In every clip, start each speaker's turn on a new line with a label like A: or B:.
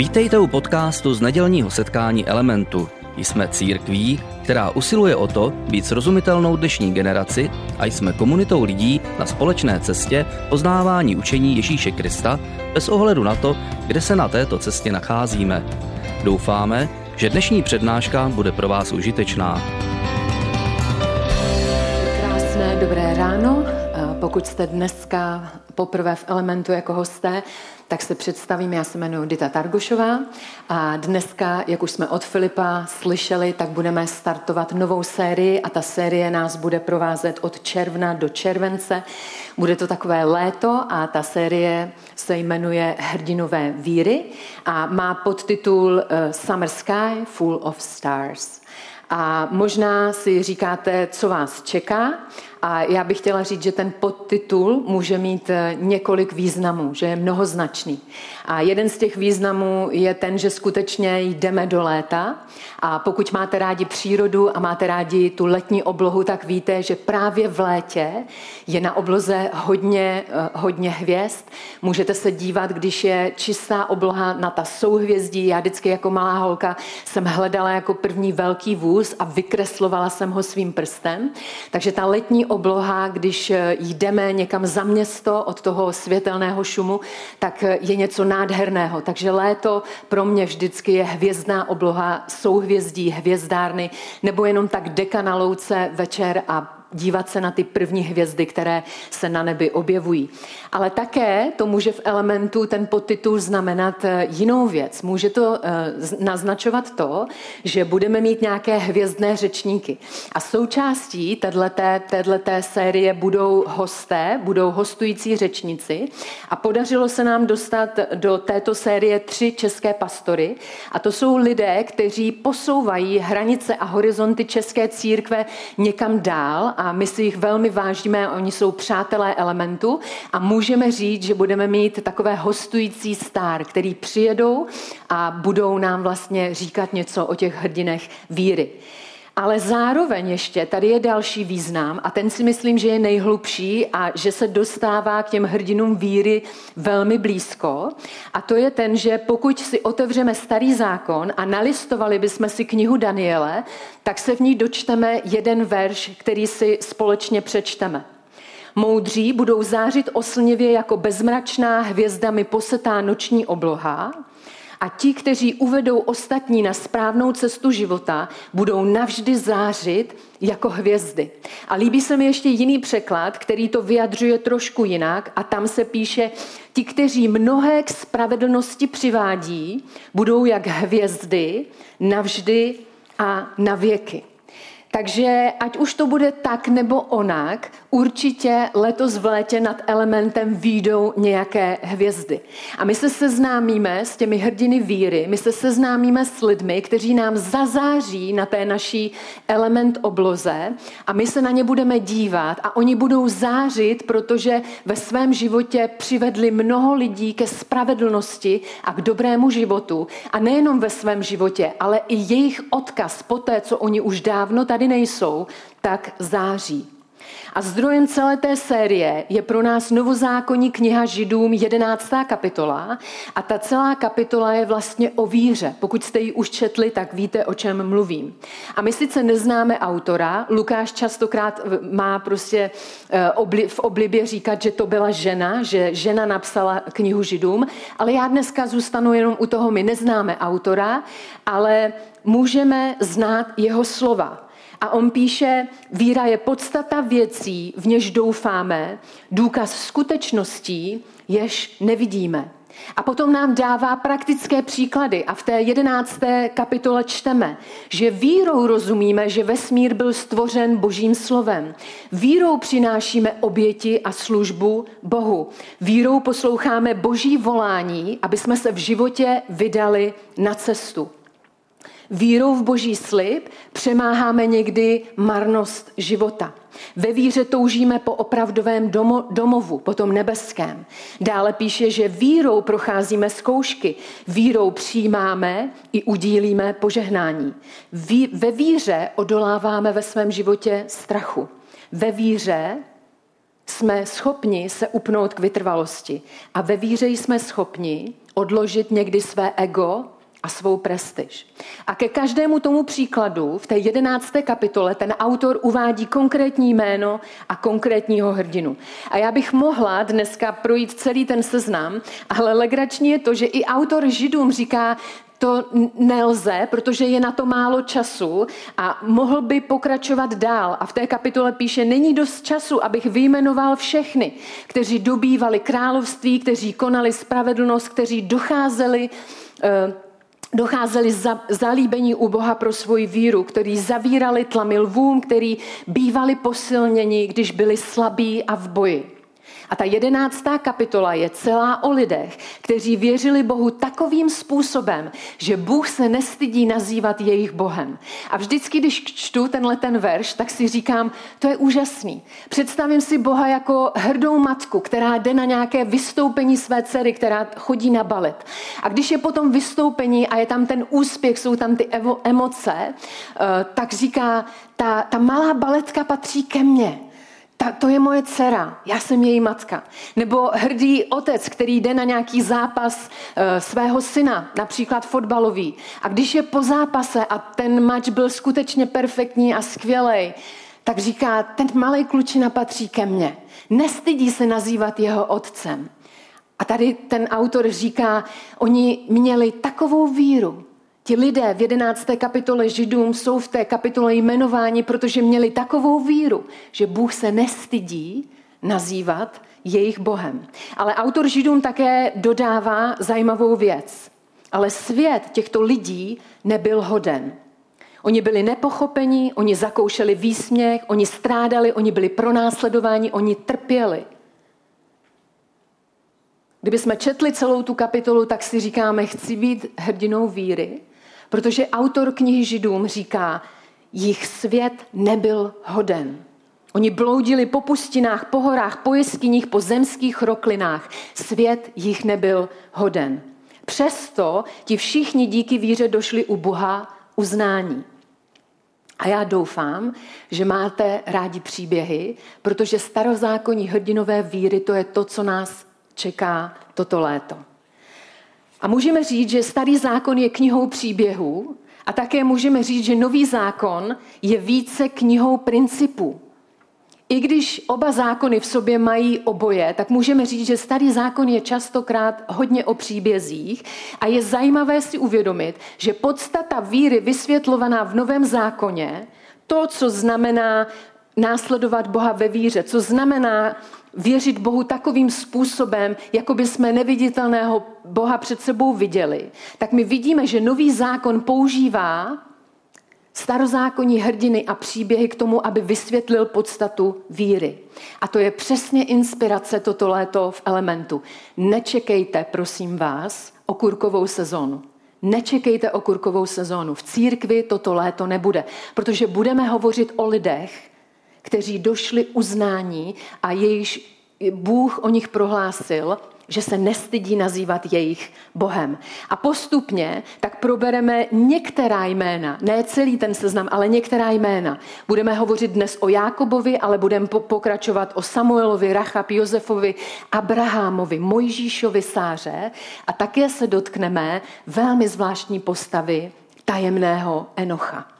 A: Vítejte u podcastu z nedělního setkání Elementu. Jsme církví, která usiluje o to být srozumitelnou dnešní generaci a jsme komunitou lidí na společné cestě poznávání učení Ježíše Krista bez ohledu na to, kde se na této cestě nacházíme. Doufáme, že dnešní přednáška bude pro vás užitečná.
B: Krásné dobré ráno. Pokud jste dneska poprvé v Elementu jako hosté, tak se představím, já se jmenuji Dita Targošová a dneska, jak už jsme od Filipa slyšeli, tak budeme startovat novou sérii a ta série nás bude provázet od června do července. Bude to takové léto a ta série se jmenuje Hrdinové víry a má podtitul eh, Summer Sky Full of Stars. A možná si říkáte, co vás čeká. A já bych chtěla říct, že ten podtitul může mít eh, několik významů, že je mnohoznačný. A jeden z těch významů je ten, že skutečně jdeme do léta. A pokud máte rádi přírodu a máte rádi tu letní oblohu, tak víte, že právě v létě je na obloze hodně, eh, hodně hvězd. Můžete se dívat, když je čistá obloha na ta souhvězdí. Já vždycky jako malá holka jsem hledala jako první velký vůz a vykreslovala jsem ho svým prstem. Takže ta letní obloha, když eh, jdeme někam za město od toho světelného šumu, tak eh, je něco nádherného. Takže léto pro mě vždycky je hvězdná obloha, souhvězdí, hvězdárny, nebo jenom tak deka na louce večer a dívat se na ty první hvězdy, které se na nebi objevují. Ale také to může v elementu ten podtitul znamenat eh, jinou věc. Může to eh, naznačovat to, že budeme mít nějaké hvězdné řečníky. A součástí této série budou hosté, budou hostující řečníci. A podařilo se nám dostat do této série tři české pastory. A to jsou lidé, kteří posouvají hranice a horizonty české církve někam dál a my si jich velmi vážíme, oni jsou přátelé elementu a můžeme říct, že budeme mít takové hostující star, který přijedou a budou nám vlastně říkat něco o těch hrdinech víry. Ale zároveň ještě tady je další význam a ten si myslím, že je nejhlubší a že se dostává k těm hrdinům víry velmi blízko. A to je ten, že pokud si otevřeme starý zákon a nalistovali bychom si knihu Daniele, tak se v ní dočteme jeden verš, který si společně přečteme. Moudří budou zářit oslnivě jako bezmračná hvězdami posetá noční obloha a ti, kteří uvedou ostatní na správnou cestu života, budou navždy zářit jako hvězdy. A líbí se mi ještě jiný překlad, který to vyjadřuje trošku jinak a tam se píše, ti, kteří mnohé k spravedlnosti přivádí, budou jak hvězdy navždy a na věky. Takže ať už to bude tak nebo onak, určitě letos v létě nad elementem výjdou nějaké hvězdy. A my se seznámíme s těmi hrdiny víry, my se seznámíme s lidmi, kteří nám zazáří na té naší element obloze a my se na ně budeme dívat a oni budou zářit, protože ve svém životě přivedli mnoho lidí ke spravedlnosti a k dobrému životu. A nejenom ve svém životě, ale i jejich odkaz po té, co oni už dávno tady nejsou, tak září. A zdrojem celé té série je pro nás novozákonní kniha Židům 11. kapitola a ta celá kapitola je vlastně o víře. Pokud jste ji už četli, tak víte, o čem mluvím. A my sice neznáme autora, Lukáš častokrát má prostě eh, v oblibě říkat, že to byla žena, že žena napsala knihu Židům, ale já dneska zůstanu jenom u toho, my neznáme autora, ale můžeme znát jeho slova. A on píše, víra je podstata věcí, v něž doufáme, důkaz skutečností, jež nevidíme. A potom nám dává praktické příklady a v té jedenácté kapitole čteme, že vírou rozumíme, že vesmír byl stvořen božím slovem. Vírou přinášíme oběti a službu Bohu. Vírou posloucháme boží volání, aby jsme se v životě vydali na cestu. Vírou v boží slib přemáháme někdy marnost života. Ve víře toužíme po opravdovém domo, domovu, po tom nebeském. Dále píše, že vírou procházíme zkoušky, vírou přijímáme i udílíme požehnání. Ví, ve víře odoláváme ve svém životě strachu. Ve víře jsme schopni se upnout k vytrvalosti a ve víře jsme schopni odložit někdy své ego a svou prestiž. A ke každému tomu příkladu v té jedenácté kapitole ten autor uvádí konkrétní jméno a konkrétního hrdinu. A já bych mohla dneska projít celý ten seznam, ale legrační je to, že i autor Židům říká, to nelze, protože je na to málo času a mohl by pokračovat dál. A v té kapitole píše, není dost času, abych vyjmenoval všechny, kteří dobývali království, kteří konali spravedlnost, kteří docházeli uh, docházeli za, zalíbení u Boha pro svoji víru, který zavírali tlamy lvům, který bývali posilněni, když byli slabí a v boji. A ta jedenáctá kapitola je celá o lidech, kteří věřili Bohu takovým způsobem, že Bůh se nestydí nazývat jejich Bohem. A vždycky, když čtu tenhle ten verš, tak si říkám, to je úžasný. Představím si Boha jako hrdou matku, která jde na nějaké vystoupení své dcery, která chodí na balet. A když je potom vystoupení a je tam ten úspěch, jsou tam ty emoce, eh, tak říká, ta, ta malá baletka patří ke mně ta, to je moje dcera, já jsem její matka. Nebo hrdý otec, který jde na nějaký zápas uh, svého syna, například fotbalový. A když je po zápase a ten mač byl skutečně perfektní a skvělý, tak říká, ten malý klučina patří ke mně. Nestydí se nazývat jeho otcem. A tady ten autor říká, oni měli takovou víru, Ti lidé v 11. kapitole Židům jsou v té kapitole jmenováni, protože měli takovou víru, že Bůh se nestydí nazývat jejich Bohem. Ale autor Židům také dodává zajímavou věc. Ale svět těchto lidí nebyl hoden. Oni byli nepochopení, oni zakoušeli výsměch, oni strádali, oni byli pronásledováni, oni trpěli. Kdyby jsme četli celou tu kapitolu, tak si říkáme, chci být hrdinou víry, Protože autor knihy Židům říká, jich svět nebyl hoden. Oni bloudili po pustinách, po horách, po jeskyních, po zemských roklinách. Svět jich nebyl hoden. Přesto ti všichni díky víře došli u Boha uznání. A já doufám, že máte rádi příběhy, protože starozákonní hrdinové víry to je to, co nás čeká toto léto. A můžeme říct, že starý zákon je knihou příběhů a také můžeme říct, že nový zákon je více knihou principů. I když oba zákony v sobě mají oboje, tak můžeme říct, že starý zákon je častokrát hodně o příbězích a je zajímavé si uvědomit, že podstata víry vysvětlovaná v novém zákoně, to, co znamená následovat Boha ve víře, co znamená věřit Bohu takovým způsobem, jako by jsme neviditelného Boha před sebou viděli, tak my vidíme, že nový zákon používá starozákonní hrdiny a příběhy k tomu, aby vysvětlil podstatu víry. A to je přesně inspirace toto léto v elementu. Nečekejte, prosím vás, o kurkovou sezónu. Nečekejte o kurkovou sezónu. V církvi toto léto nebude, protože budeme hovořit o lidech, kteří došli uznání a jejíž Bůh o nich prohlásil, že se nestydí nazývat jejich Bohem. A postupně tak probereme některá jména, ne celý ten seznam, ale některá jména. Budeme hovořit dnes o Jákobovi, ale budeme pokračovat o Samuelovi, Rachab, Josefovi, Abrahamovi, Mojžíšovi, Sáře a také se dotkneme velmi zvláštní postavy tajemného Enocha.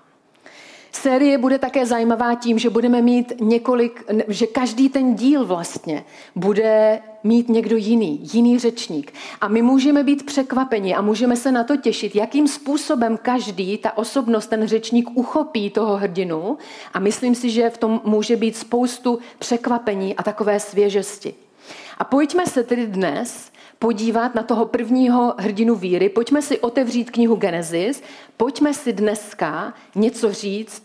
B: Série bude také zajímavá tím, že budeme mít několik, že každý ten díl vlastně bude mít někdo jiný, jiný řečník. A my můžeme být překvapeni a můžeme se na to těšit, jakým způsobem každý, ta osobnost, ten řečník uchopí toho hrdinu a myslím si, že v tom může být spoustu překvapení a takové svěžesti. A pojďme se tedy dnes podívat na toho prvního hrdinu víry, pojďme si otevřít knihu Genesis, pojďme si dneska něco říct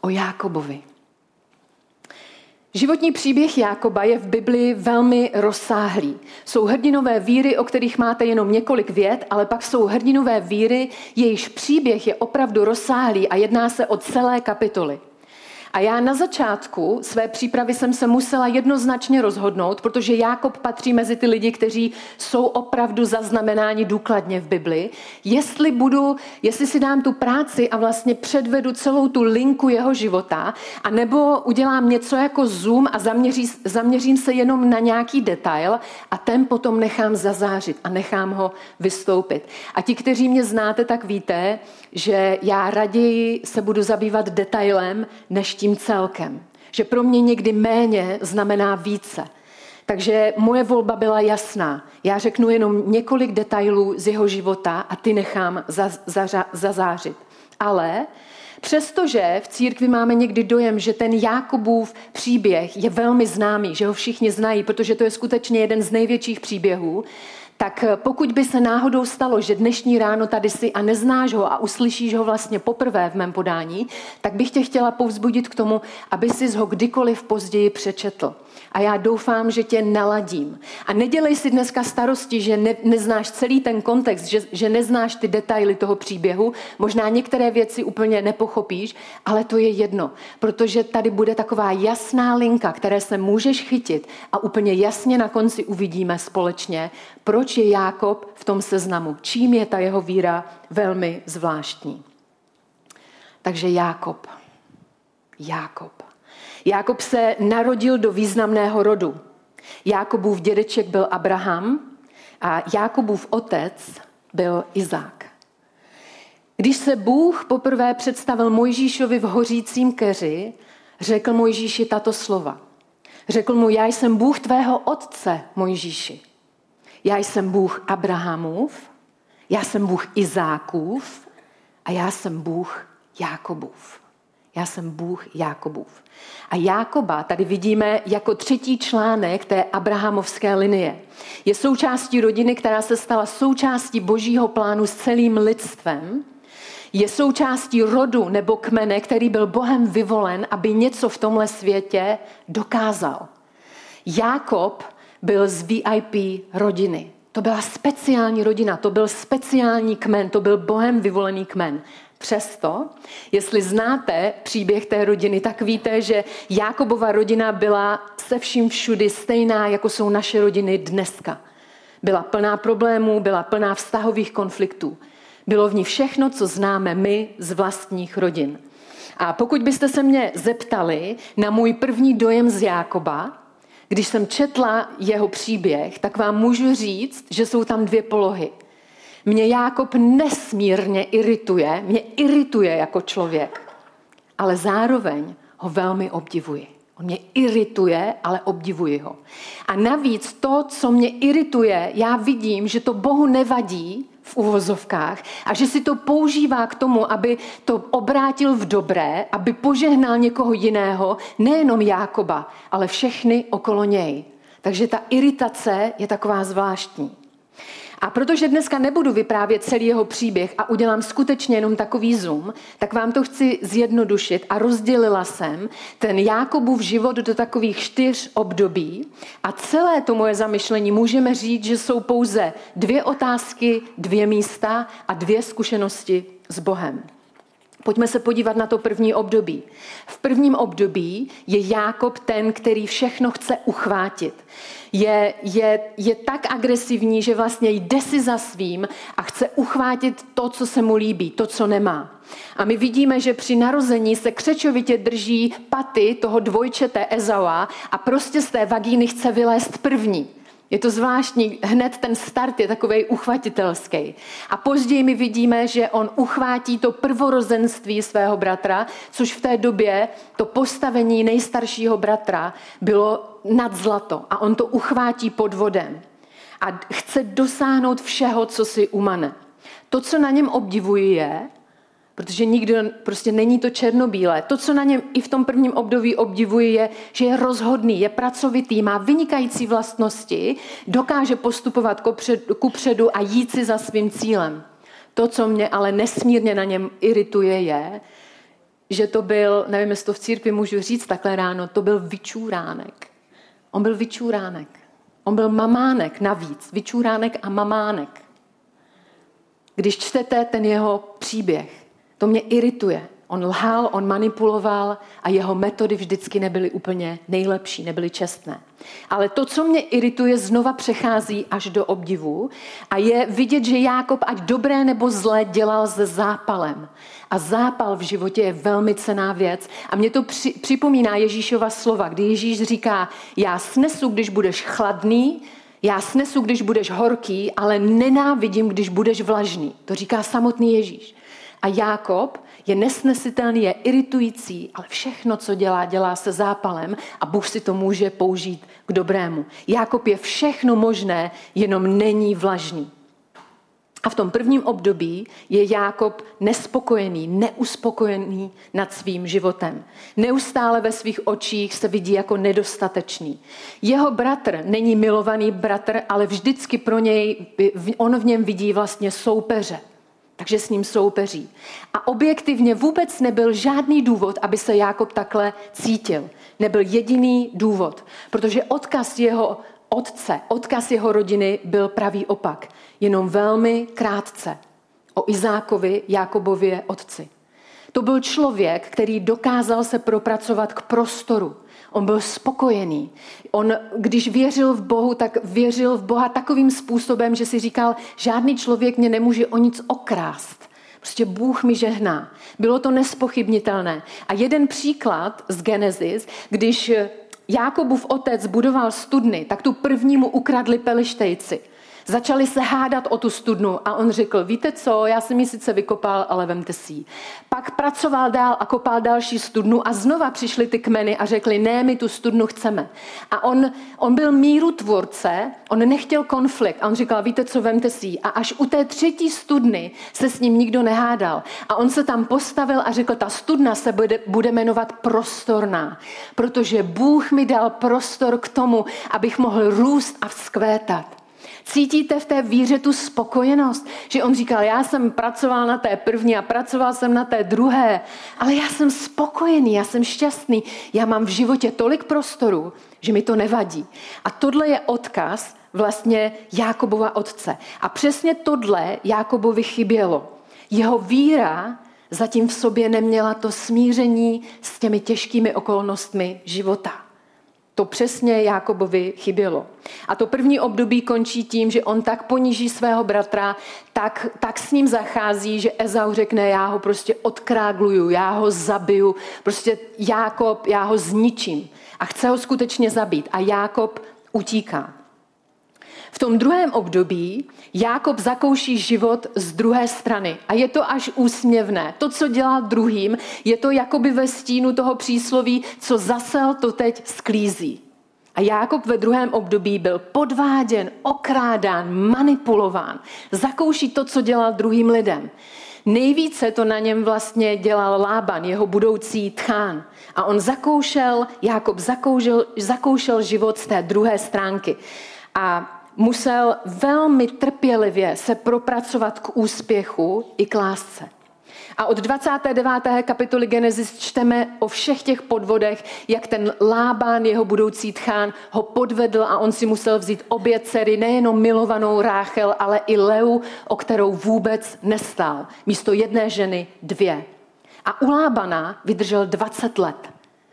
B: o Jákobovi. Životní příběh Jákoba je v Biblii velmi rozsáhlý. Jsou hrdinové víry, o kterých máte jenom několik vět, ale pak jsou hrdinové víry, jejichž příběh je opravdu rozsáhlý a jedná se o celé kapitoly. A já na začátku své přípravy jsem se musela jednoznačně rozhodnout, protože Jákob patří mezi ty lidi, kteří jsou opravdu zaznamenáni důkladně v Bibli, jestli budu, jestli si dám tu práci a vlastně předvedu celou tu linku jeho života, a nebo udělám něco jako zoom a zaměří, zaměřím se jenom na nějaký detail a ten potom nechám zazářit a nechám ho vystoupit. A ti, kteří mě znáte, tak víte, že já raději se budu zabývat detailem než tím celkem. Že pro mě někdy méně znamená více. Takže moje volba byla jasná. Já řeknu jenom několik detailů z jeho života a ty nechám zazářit. Ale Přestože v církvi máme někdy dojem, že ten Jakobův příběh je velmi známý, že ho všichni znají, protože to je skutečně jeden z největších příběhů, tak eh, pokud by se náhodou stalo, že dnešní ráno tady si a neznáš ho a uslyšíš ho vlastně poprvé v mém podání, tak bych tě chtěla povzbudit k tomu, aby si ho kdykoliv později přečetl. A já doufám, že tě naladím. A nedělej si dneska starosti, že ne, neznáš celý ten kontext, že, že neznáš ty detaily toho příběhu. Možná některé věci úplně nepochopíš, ale to je jedno, protože tady bude taková jasná linka, které se můžeš chytit a úplně jasně na konci uvidíme společně, proč je Jákob v tom seznamu, čím je ta jeho víra velmi zvláštní. Takže Jákob. Jákob. Jákob se narodil do významného rodu. Jákobův dědeček byl Abraham a Jákobův otec byl Izák. Když se Bůh poprvé představil Mojžíšovi v hořícím keři, řekl Mojžíši tato slova. Řekl mu, já jsem Bůh tvého otce, Mojžíši. Já jsem Bůh Abrahamův, já jsem Bůh Izákův a já jsem Bůh Jákobův. Já jsem Bůh Jákobův. A Jákoba tady vidíme jako třetí článek té abrahamovské linie. Je součástí rodiny, která se stala součástí božího plánu s celým lidstvem. Je součástí rodu nebo kmene, který byl Bohem vyvolen, aby něco v tomhle světě dokázal. Jákob byl z VIP rodiny. To byla speciální rodina, to byl speciální kmen, to byl Bohem vyvolený kmen. Přesto, jestli znáte příběh té rodiny, tak víte, že Jákobova rodina byla se vším všudy stejná, jako jsou naše rodiny dneska. Byla plná problémů, byla plná vztahových konfliktů. Bylo v ní všechno, co známe my z vlastních rodin. A pokud byste se mě zeptali na můj první dojem z Jákoba, když jsem četla jeho příběh, tak vám můžu říct, že jsou tam dvě polohy – mě Jákob nesmírně irituje, mě irituje jako člověk, ale zároveň ho velmi obdivuji. On mě irituje, ale obdivuji ho. A navíc to, co mě irituje, já vidím, že to Bohu nevadí v uvozovkách a že si to používá k tomu, aby to obrátil v dobré, aby požehnal někoho jiného, nejenom Jákoba, ale všechny okolo něj. Takže ta iritace je taková zvláštní. A protože dneska nebudu vyprávět celý jeho příběh a udělám skutečně jenom takový zoom, tak vám to chci zjednodušit a rozdělila jsem ten Jákobův život do takových čtyř období a celé to moje zamyšlení můžeme říct, že jsou pouze dvě otázky, dvě místa a dvě zkušenosti s Bohem. Pojďme se podívat na to první období. V prvním období je Jákob ten, který všechno chce uchvátit. Je, je, je tak agresivní, že vlastně jde si za svým a chce uchvátit to, co se mu líbí, to, co nemá. A my vidíme, že při narození se křečovitě drží paty toho dvojčete Ezaua a prostě z té vagíny chce vylézt první. Je to zvláštní, hned ten start je takový uchvatitelský. A později my vidíme, že on uchvátí to prvorozenství svého bratra, což v té době to postavení nejstaršího bratra bylo nad zlato. A on to uchvátí pod vodem. A chce dosáhnout všeho, co si umane. To, co na něm obdivuji, je, Protože nikdo, prostě není to černobílé. To, co na něm i v tom prvním období obdivuji, je, že je rozhodný, je pracovitý, má vynikající vlastnosti, dokáže postupovat ku předu a jít si za svým cílem. To, co mě ale nesmírně na něm irituje, je, že to byl, nevím, jestli to v církvi můžu říct takhle ráno, to byl vyčůránek. On byl vyčůránek. On byl mamánek navíc. Vyčůránek a mamánek. Když čtete ten jeho příběh, to mě irituje. On lhal, on manipuloval a jeho metody vždycky nebyly úplně nejlepší, nebyly čestné. Ale to, co mě irituje, znova přechází až do obdivu a je vidět, že Jákob, ať dobré nebo zlé, dělal se zápalem. A zápal v životě je velmi cená věc. A mě to při, připomíná Ježíšova slova, kdy Ježíš říká, já snesu, když budeš chladný, já snesu, když budeš horký, ale nenávidím, když budeš vlažný. To říká samotný Ježíš. A Jákob je nesnesitelný, je iritující, ale všechno, co dělá, dělá se zápalem a Bůh si to může použít k dobrému. Jákob je všechno možné, jenom není vlažný. A v tom prvním období je Jákob nespokojený, neuspokojený nad svým životem. Neustále ve svých očích se vidí jako nedostatečný. Jeho bratr není milovaný bratr, ale vždycky pro něj, on v něm vidí vlastně soupeře takže s ním soupeří. A objektivně vůbec nebyl žádný důvod, aby se Jákob takhle cítil. Nebyl jediný důvod, protože odkaz jeho otce, odkaz jeho rodiny byl pravý opak. Jenom velmi krátce o Izákovi, Jákobově otci. To byl člověk, který dokázal se propracovat k prostoru, On byl spokojený. On, když věřil v Bohu, tak věřil v Boha takovým způsobem, že si říkal, žádný člověk mě nemůže o nic okrást. Prostě Bůh mi žehná. Bylo to nespochybnitelné. A jeden příklad z Genesis, když Jákobův otec budoval studny, tak tu prvnímu ukradli pelištejci. Začali se hádat o tu studnu a on řekl, víte co, já jsem ji sice vykopal, ale vemte si ji. Pak pracoval dál a kopal další studnu a znova přišly ty kmeny a řekli, ne, my tu studnu chceme. A on, on byl míru tvorce, on nechtěl konflikt a on říkal, víte co, vemte si ji. A až u té třetí studny se s ním nikdo nehádal. A on se tam postavil a řekl, ta studna se bude, bude jmenovat prostorná, protože Bůh mi dal prostor k tomu, abych mohl růst a vzkvétat. Cítíte v té víře tu spokojenost? Že on říkal, já jsem pracoval na té první a pracoval jsem na té druhé, ale já jsem spokojený, já jsem šťastný, já mám v životě tolik prostoru, že mi to nevadí. A tohle je odkaz vlastně Jákobova otce. A přesně tohle Jákobovi chybělo. Jeho víra zatím v sobě neměla to smíření s těmi těžkými okolnostmi života. To přesně Jákobovi chybělo. A to první období končí tím, že on tak poníží svého bratra, tak, tak s ním zachází, že Ezau řekne, já ho prostě odkrágluju, já ho zabiju, prostě Jákob, já ho zničím. A chce ho skutečně zabít. A Jákob utíká. V tom druhém období Jákob zakouší život z druhé strany a je to až úsměvné. To, co dělá druhým, je to jakoby ve stínu toho přísloví, co zasel, to teď sklízí. A Jákob ve druhém období byl podváděn, okrádán, manipulován. Zakouší to, co dělal druhým lidem. Nejvíce to na něm vlastně dělal Lában, jeho budoucí tchán. A on zakoušel, Jákob zakoušel, zakoušel život z té druhé stránky. A musel velmi trpělivě se propracovat k úspěchu i k lásce. A od 29. kapitoly Genesis čteme o všech těch podvodech, jak ten Lában, jeho budoucí tchán, ho podvedl a on si musel vzít obě dcery, nejenom milovanou Ráchel, ale i Leu, o kterou vůbec nestál. Místo jedné ženy dvě. A u Lábana vydržel 20 let.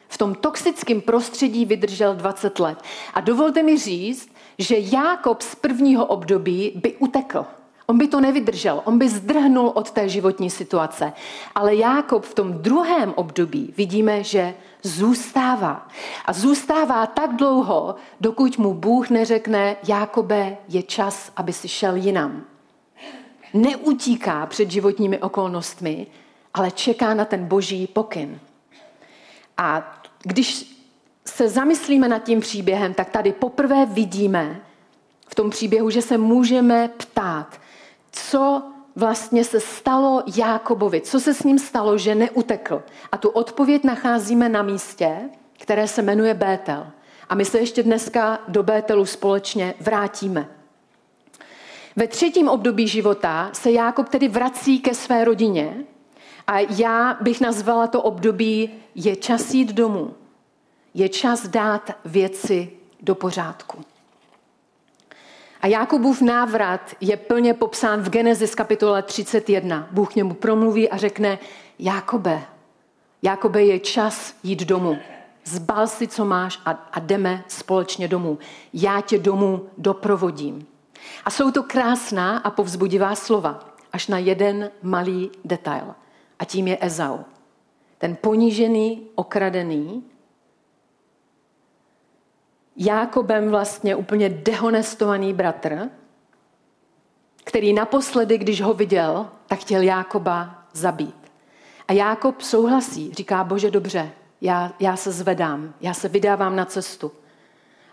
B: V tom toxickém prostředí vydržel 20 let. A dovolte mi říct, že Jákob z prvního období by utekl. On by to nevydržel, on by zdrhnul od té životní situace. Ale Jákob v tom druhém období vidíme, že zůstává. A zůstává tak dlouho, dokud mu Bůh neřekne, Jákobe, je čas, aby si šel jinam. Neutíká před životními okolnostmi, ale čeká na ten boží pokyn. A když se zamyslíme nad tím příběhem, tak tady poprvé vidíme v tom příběhu, že se můžeme ptát, co vlastně se stalo Jákobovi, co se s ním stalo, že neutekl. A tu odpověď nacházíme na místě, které se jmenuje Bétel. A my se ještě dneska do Bételu společně vrátíme. Ve třetím období života se Jákob tedy vrací ke své rodině a já bych nazvala to období je čas jít domů je čas dát věci do pořádku. A Jakubův návrat je plně popsán v Genesis kapitole 31. Bůh němu promluví a řekne, Jakobe, Jakoby je čas jít domů. Zbal si, co máš a, a jdeme společně domů. Já tě domů doprovodím. A jsou to krásná a povzbudivá slova, až na jeden malý detail. A tím je Ezau. Ten ponížený, okradený, Jákobem vlastně úplně dehonestovaný bratr, který naposledy, když ho viděl, tak chtěl Jákoba zabít. A Jákob souhlasí, říká, bože dobře, já, já se zvedám, já se vydávám na cestu.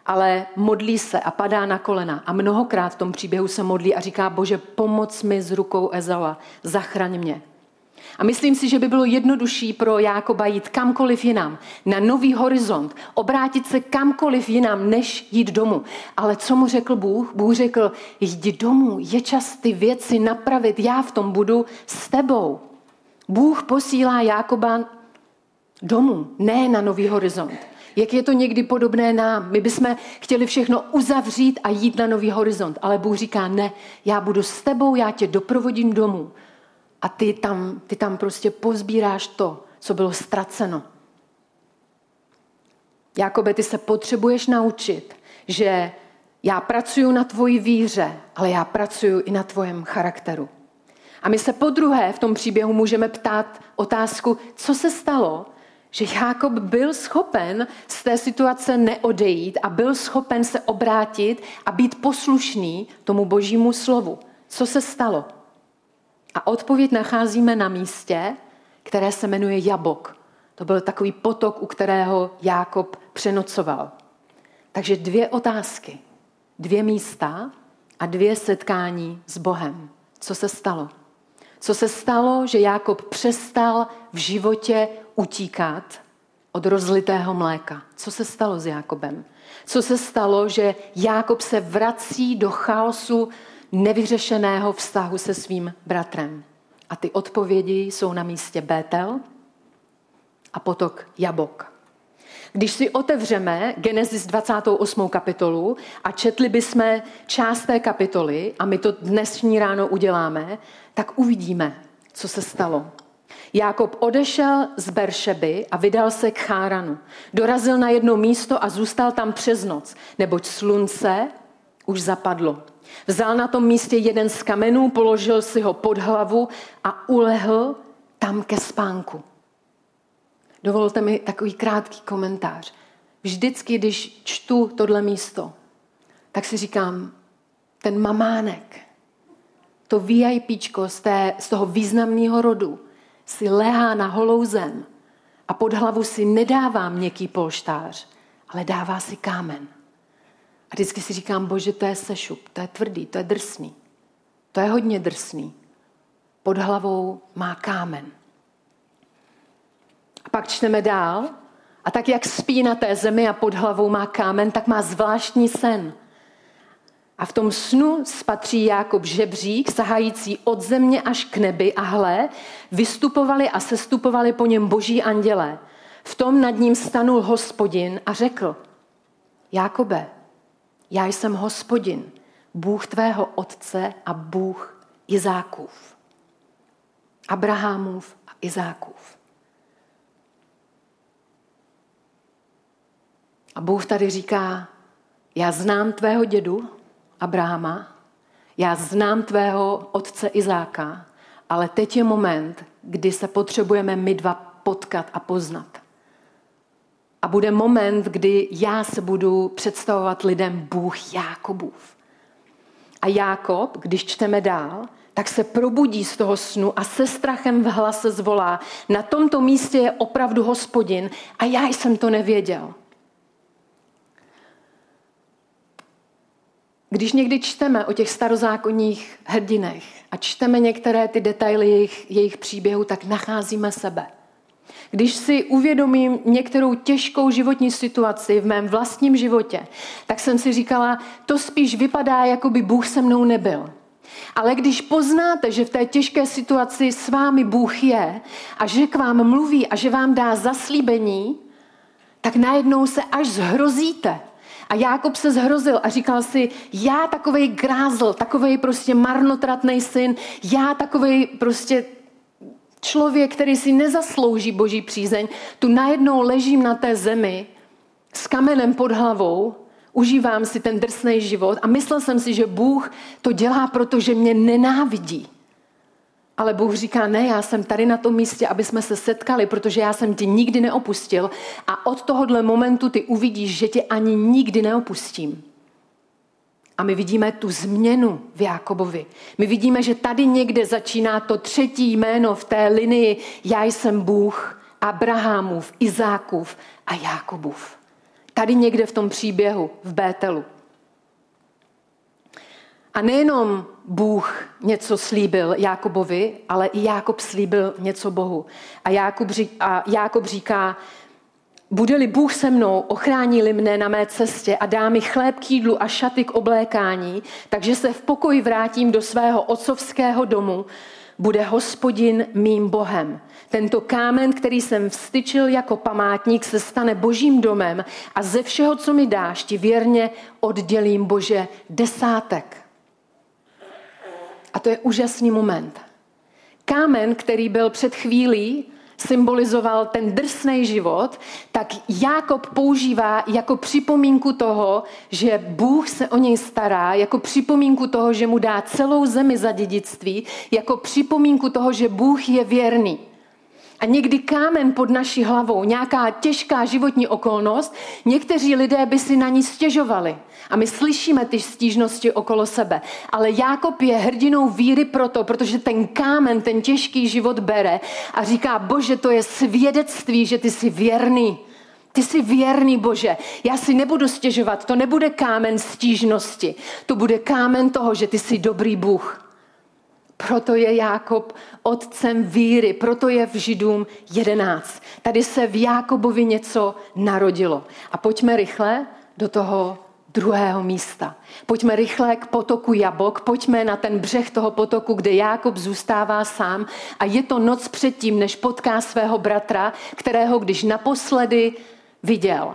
B: Ale modlí se a padá na kolena. A mnohokrát v tom příběhu se modlí a říká, bože, pomoc mi s rukou Ezala, zachraň mě. A myslím si, že by bylo jednodušší pro Jákoba jít kamkoliv jinam, na nový horizont, obrátit se kamkoliv jinam, než jít domů. Ale co mu řekl Bůh? Bůh řekl, jdi domů, je čas ty věci napravit, já v tom budu s tebou. Bůh posílá Jákoba domů, ne na nový horizont. Jak je to někdy podobné nám. My bychom chtěli všechno uzavřít a jít na nový horizont, ale Bůh říká, ne, já budu s tebou, já tě doprovodím domů. A ty tam, ty tam prostě pozbíráš to, co bylo ztraceno. Jakobe, ty se potřebuješ naučit, že já pracuji na tvoji víře, ale já pracuji i na tvojem charakteru. A my se po druhé v tom příběhu můžeme ptát otázku, co se stalo, že Jákob byl schopen z té situace neodejít a byl schopen se obrátit a být poslušný tomu božímu slovu. Co se stalo? A odpověď nacházíme na místě, které se jmenuje Jabok. To byl takový potok, u kterého Jákob přenocoval. Takže dvě otázky, dvě místa a dvě setkání s Bohem. Co se stalo? Co se stalo, že Jákob přestal v životě utíkat od rozlitého mléka? Co se stalo s Jákobem? Co se stalo, že Jákob se vrací do chaosu nevyřešeného vztahu se svým bratrem? A ty odpovědi jsou na místě Bétel a potok Jabok. Když si otevřeme Genesis 28. kapitolu a četli bychom část té kapitoly, a my to dnešní ráno uděláme, tak uvidíme, co se stalo. Jákob odešel z Beršeby a vydal se k Cháranu. Dorazil na jedno místo a zůstal tam přes noc, neboť slunce už zapadlo. Vzal na tom místě jeden z kamenů, položil si ho pod hlavu a ulehl tam ke spánku. Dovolte mi takový krátký komentář. Vždycky, když čtu tohle místo, tak si říkám, ten mamánek, to VIPčko z, té, z toho významného rodu si lehá na holou zem a pod hlavu si nedává měkký polštář, ale dává si kámen. A vždycky si říkám, bože, to je sešup, to je tvrdý, to je drsný. To je hodně drsný. Pod hlavou má kámen. A pak čteme dál. A tak, jak spí na té zemi a pod hlavou má kámen, tak má zvláštní sen. A v tom snu spatří Jákob žebřík, sahající od země až k nebi a hle, vystupovali a sestupovali po něm boží andělé. V tom nad ním stanul hospodin a řekl, Jákobe, já jsem hospodin, Bůh tvého otce a Bůh Izákův. Abrahamův a Izákův. A Bůh tady říká, já znám tvého dědu, Abrahama, já znám tvého otce Izáka, ale teď je moment, kdy se potřebujeme my dva potkat a poznat. A bude moment, kdy já se budu představovat lidem Bůh Jákobův. A Jákob, když čteme dál, tak se probudí z toho snu a se strachem v hlase zvolá, na tomto místě je opravdu hospodin a já jsem to nevěděl. Když někdy čteme o těch starozákonních hrdinech a čteme některé ty detaily jejich, jejich příběhu, tak nacházíme sebe. Když si uvědomím některou těžkou životní situaci v mém vlastním životě, tak jsem si říkala, to spíš vypadá, jako by Bůh se mnou nebyl. Ale když poznáte, že v té těžké situaci s vámi Bůh je a že k vám mluví a že vám dá zaslíbení, tak najednou se až zhrozíte, a Jákob se zhrozil a říkal si, já takovej grázl, takovej prostě marnotratný syn, já takovej prostě Člověk, který si nezaslouží boží přízeň, tu najednou ležím na té zemi s kamenem pod hlavou, užívám si ten drsný život a myslel jsem si, že Bůh to dělá, protože mě nenávidí. Ale Bůh říká, ne, já jsem tady na tom místě, aby jsme se setkali, protože já jsem tě nikdy neopustil a od tohohle momentu ty uvidíš, že tě ani nikdy neopustím. A my vidíme tu změnu v Jákobovi. My vidíme, že tady někde začíná to třetí jméno v té linii Já jsem Bůh, Abrahamův, Izákův a Jákobův. Tady někde v tom příběhu, v Bételu. A nejenom Bůh něco slíbil Jákobovi, ale i Jákob slíbil něco Bohu. A Jákob, a Jákob říká, bude-li Bůh se mnou, ochrání-li mne na mé cestě a dá mi chléb k jídlu a šaty k oblékání, takže se v pokoji vrátím do svého otcovského domu, bude hospodin mým Bohem. Tento kámen, který jsem vstyčil jako památník, se stane božím domem a ze všeho, co mi dáš, ti věrně oddělím Bože desátek. A to je úžasný moment. Kámen, který byl před chvílí symbolizoval ten drsný život, tak Jákob používá jako připomínku toho, že Bůh se o něj stará, jako připomínku toho, že mu dá celou zemi za dědictví, jako připomínku toho, že Bůh je věrný. A někdy kámen pod naší hlavou, nějaká těžká životní okolnost, někteří lidé by si na ní stěžovali. A my slyšíme ty stížnosti okolo sebe. Ale Jákob je hrdinou víry proto, protože ten kámen, ten těžký život bere a říká, bože, to je svědectví, že ty jsi věrný. Ty jsi věrný, Bože. Já si nebudu stěžovat. To nebude kámen stížnosti. To bude kámen toho, že ty jsi dobrý Bůh. Proto je Jákob otcem víry, proto je v Židům 11. Tady se v Jákobovi něco narodilo. A pojďme rychle do toho druhého místa. Pojďme rychle k potoku Jabok, pojďme na ten břeh toho potoku, kde Jákob zůstává sám a je to noc předtím, než potká svého bratra, kterého když naposledy viděl,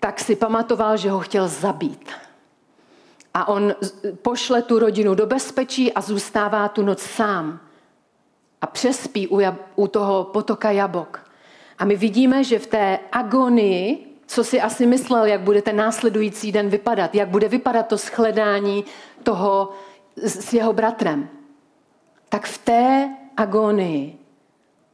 B: tak si pamatoval, že ho chtěl zabít. A on pošle tu rodinu do bezpečí a zůstává tu noc sám. A přespí u, jab, u toho potoka Jabok. A my vidíme, že v té agonii, co si asi myslel, jak bude ten následující den vypadat, jak bude vypadat to shledání toho s jeho bratrem, tak v té agonii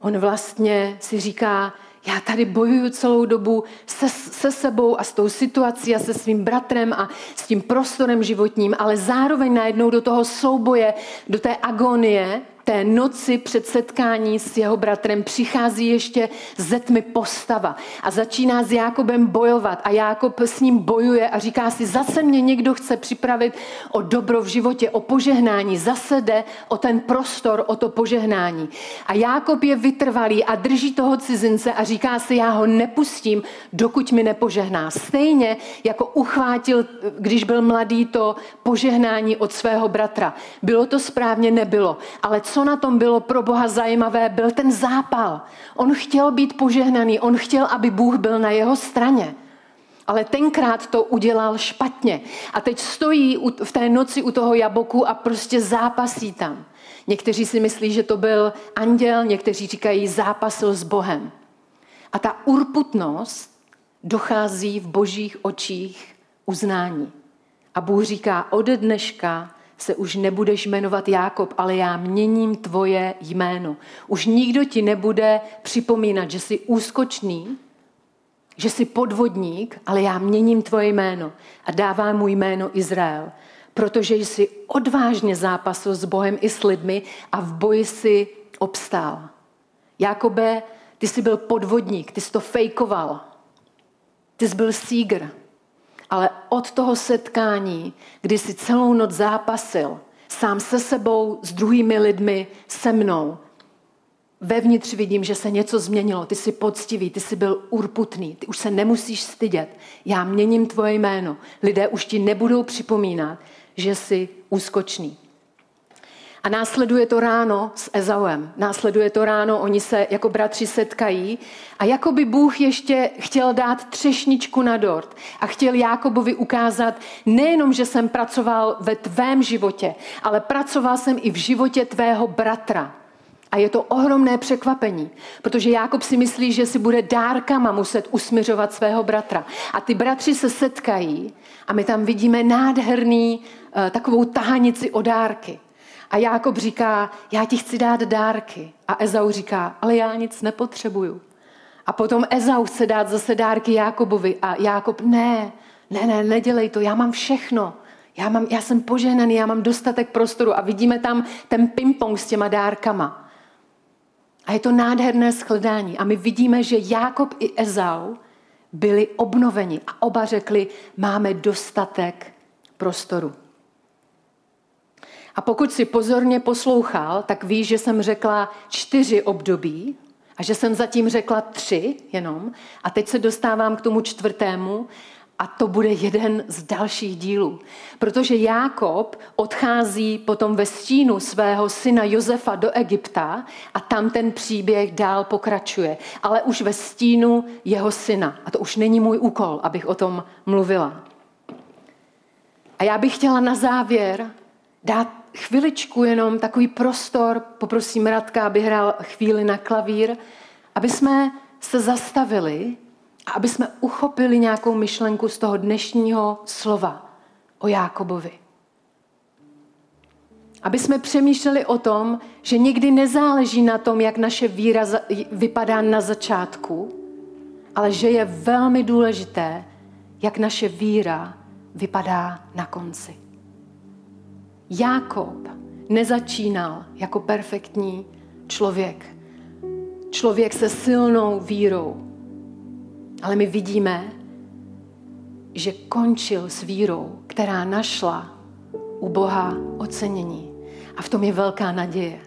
B: on vlastně si říká, já tady bojuju celou dobu se, se sebou a s tou situací a se svým bratrem a s tím prostorem životním, ale zároveň najednou do toho souboje, do té agonie, té noci před setkání s jeho bratrem přichází ještě ze tmy postava a začíná s Jákobem bojovat a Jákob s ním bojuje a říká si, zase mě někdo chce připravit o dobro v životě, o požehnání, zase jde o ten prostor, o to požehnání. A Jákob je vytrvalý a drží toho cizince a říká si, já ho nepustím, dokud mi nepožehná. Stejně jako uchvátil, když byl mladý, to požehnání od svého bratra. Bylo to správně, nebylo. Ale co co na tom bylo pro Boha zajímavé, byl ten zápal. On chtěl být požehnaný, on chtěl, aby Bůh byl na jeho straně. Ale tenkrát to udělal špatně. A teď stojí v té noci u toho jaboku a prostě zápasí tam. Někteří si myslí, že to byl anděl, někteří říkají zápasil s Bohem. A ta urputnost dochází v božích očích uznání. A Bůh říká, ode dneška se už nebudeš jmenovat Jákob, ale já měním tvoje jméno. Už nikdo ti nebude připomínat, že jsi úskočný, že jsi podvodník, ale já měním tvoje jméno a dávám mu jméno Izrael, protože jsi odvážně zápasil s Bohem i s lidmi a v boji si obstál. Jakobe, ty jsi byl podvodník, ty jsi to fejkoval. Ty jsi byl sígr ale od toho setkání, kdy si celou noc zápasil, sám se sebou, s druhými lidmi, se mnou, vevnitř vidím, že se něco změnilo. Ty jsi poctivý, ty jsi byl urputný, ty už se nemusíš stydět. Já měním tvoje jméno. Lidé už ti nebudou připomínat, že jsi úskočný. A následuje to ráno s Ezauem. Následuje to ráno, oni se jako bratři setkají a jako by Bůh ještě chtěl dát třešničku na dort a chtěl Jákobovi ukázat nejenom, že jsem pracoval ve tvém životě, ale pracoval jsem i v životě tvého bratra. A je to ohromné překvapení, protože Jákob si myslí, že si bude dárkama muset usměřovat svého bratra. A ty bratři se setkají a my tam vidíme nádherný uh, takovou tahanici o dárky. A Jákob říká, já ti chci dát dárky. A Ezau říká, ale já nic nepotřebuju. A potom Ezau chce dát zase dárky Jákobovi a Jákob, ne, ne, ne, nedělej to, já mám všechno. Já, mám, já jsem požehnaný, já mám dostatek prostoru a vidíme tam ten ping-pong s těma dárkama. A je to nádherné shledání. A my vidíme, že Jákob i Ezau byli obnoveni a oba řekli, máme dostatek prostoru. A pokud si pozorně poslouchal, tak víš, že jsem řekla čtyři období a že jsem zatím řekla tři jenom. A teď se dostávám k tomu čtvrtému a to bude jeden z dalších dílů. Protože Jákob odchází potom ve stínu svého syna Josefa do Egypta a tam ten příběh dál pokračuje. Ale už ve stínu jeho syna. A to už není můj úkol, abych o tom mluvila. A já bych chtěla na závěr dát chviličku jenom takový prostor, poprosím Radka, aby hrál chvíli na klavír, aby jsme se zastavili a aby jsme uchopili nějakou myšlenku z toho dnešního slova o Jákobovi. Aby jsme přemýšleli o tom, že někdy nezáleží na tom, jak naše víra vypadá na začátku, ale že je velmi důležité, jak naše víra vypadá na konci. Jákob nezačínal jako perfektní člověk. Člověk se silnou vírou. Ale my vidíme, že končil s vírou, která našla u Boha ocenění. A v tom je velká naděje.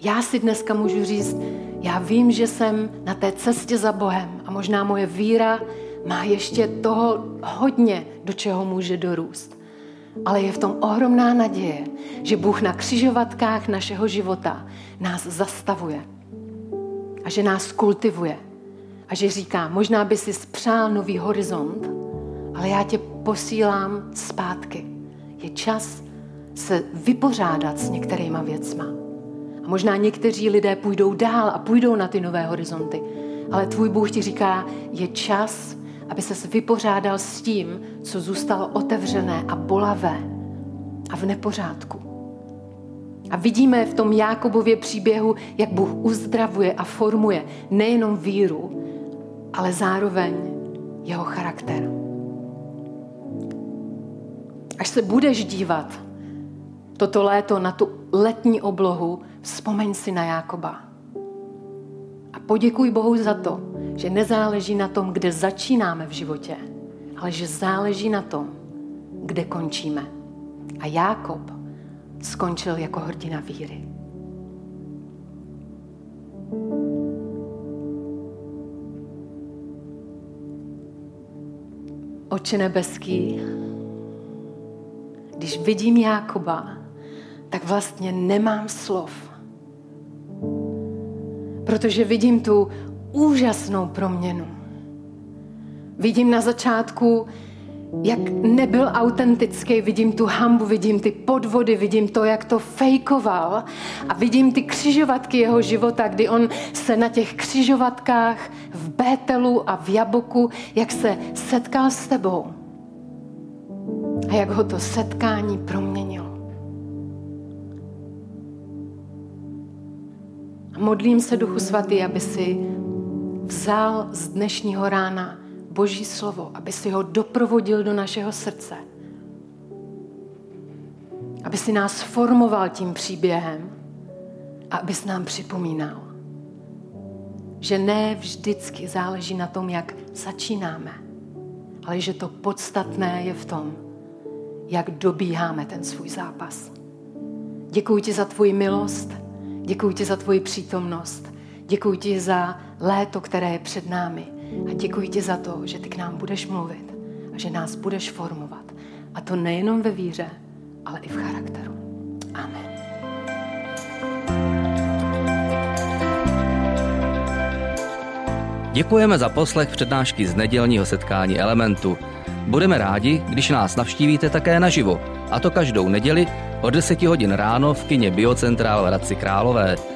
B: Já si dneska můžu říct, já vím, že jsem na té cestě za Bohem a možná moje víra má ještě toho hodně, do čeho může dorůst. Ale je v tom ohromná naděje, že Bůh na křižovatkách našeho života nás zastavuje a že nás kultivuje a že říká, možná by si spřál nový horizont, ale já tě posílám zpátky. Je čas se vypořádat s některýma věcma. A možná někteří lidé půjdou dál a půjdou na ty nové horizonty. Ale tvůj Bůh ti říká, je čas, aby se vypořádal s tím, co zůstalo otevřené a bolavé a v nepořádku. A vidíme v tom Jákobově příběhu, jak Bůh uzdravuje a formuje nejenom víru, ale zároveň jeho charakter. Až se budeš dívat toto léto na tu letní oblohu, vzpomeň si na Jákoba. A poděkuj Bohu za to, že nezáleží na tom, kde začínáme v životě, ale že záleží na tom, kde končíme. A Jákob skončil jako hrdina víry. Oče nebeský, když vidím Jákoba, tak vlastně nemám slov. Protože vidím tu úžasnou proměnu. Vidím na začátku, jak nebyl autentický, vidím tu hambu, vidím ty podvody, vidím to, jak to fejkoval a vidím ty křižovatky jeho života, kdy on se na těch křižovatkách v Bételu a v Jaboku, jak se setkal s tebou a jak ho to setkání proměnilo. A modlím se, Duchu Svatý, aby si vzal z dnešního rána Boží slovo, aby si ho doprovodil do našeho srdce. Aby si nás formoval tím příběhem a abys nám připomínal, že ne vždycky záleží na tom, jak začínáme, ale že to podstatné je v tom, jak dobíháme ten svůj zápas. Děkuji ti za tvoji milost, děkuji ti za tvoji přítomnost, děkuji ti za léto, které je před námi. A děkuji ti za to, že ty k nám budeš mluvit a že nás budeš formovat. A to nejenom ve víře, ale i v charakteru. Amen.
A: Děkujeme za poslech přednášky z nedělního setkání Elementu. Budeme rádi, když nás navštívíte také naživo, a to každou neděli od 10 hodin ráno v kině Biocentrál v Hradci Králové.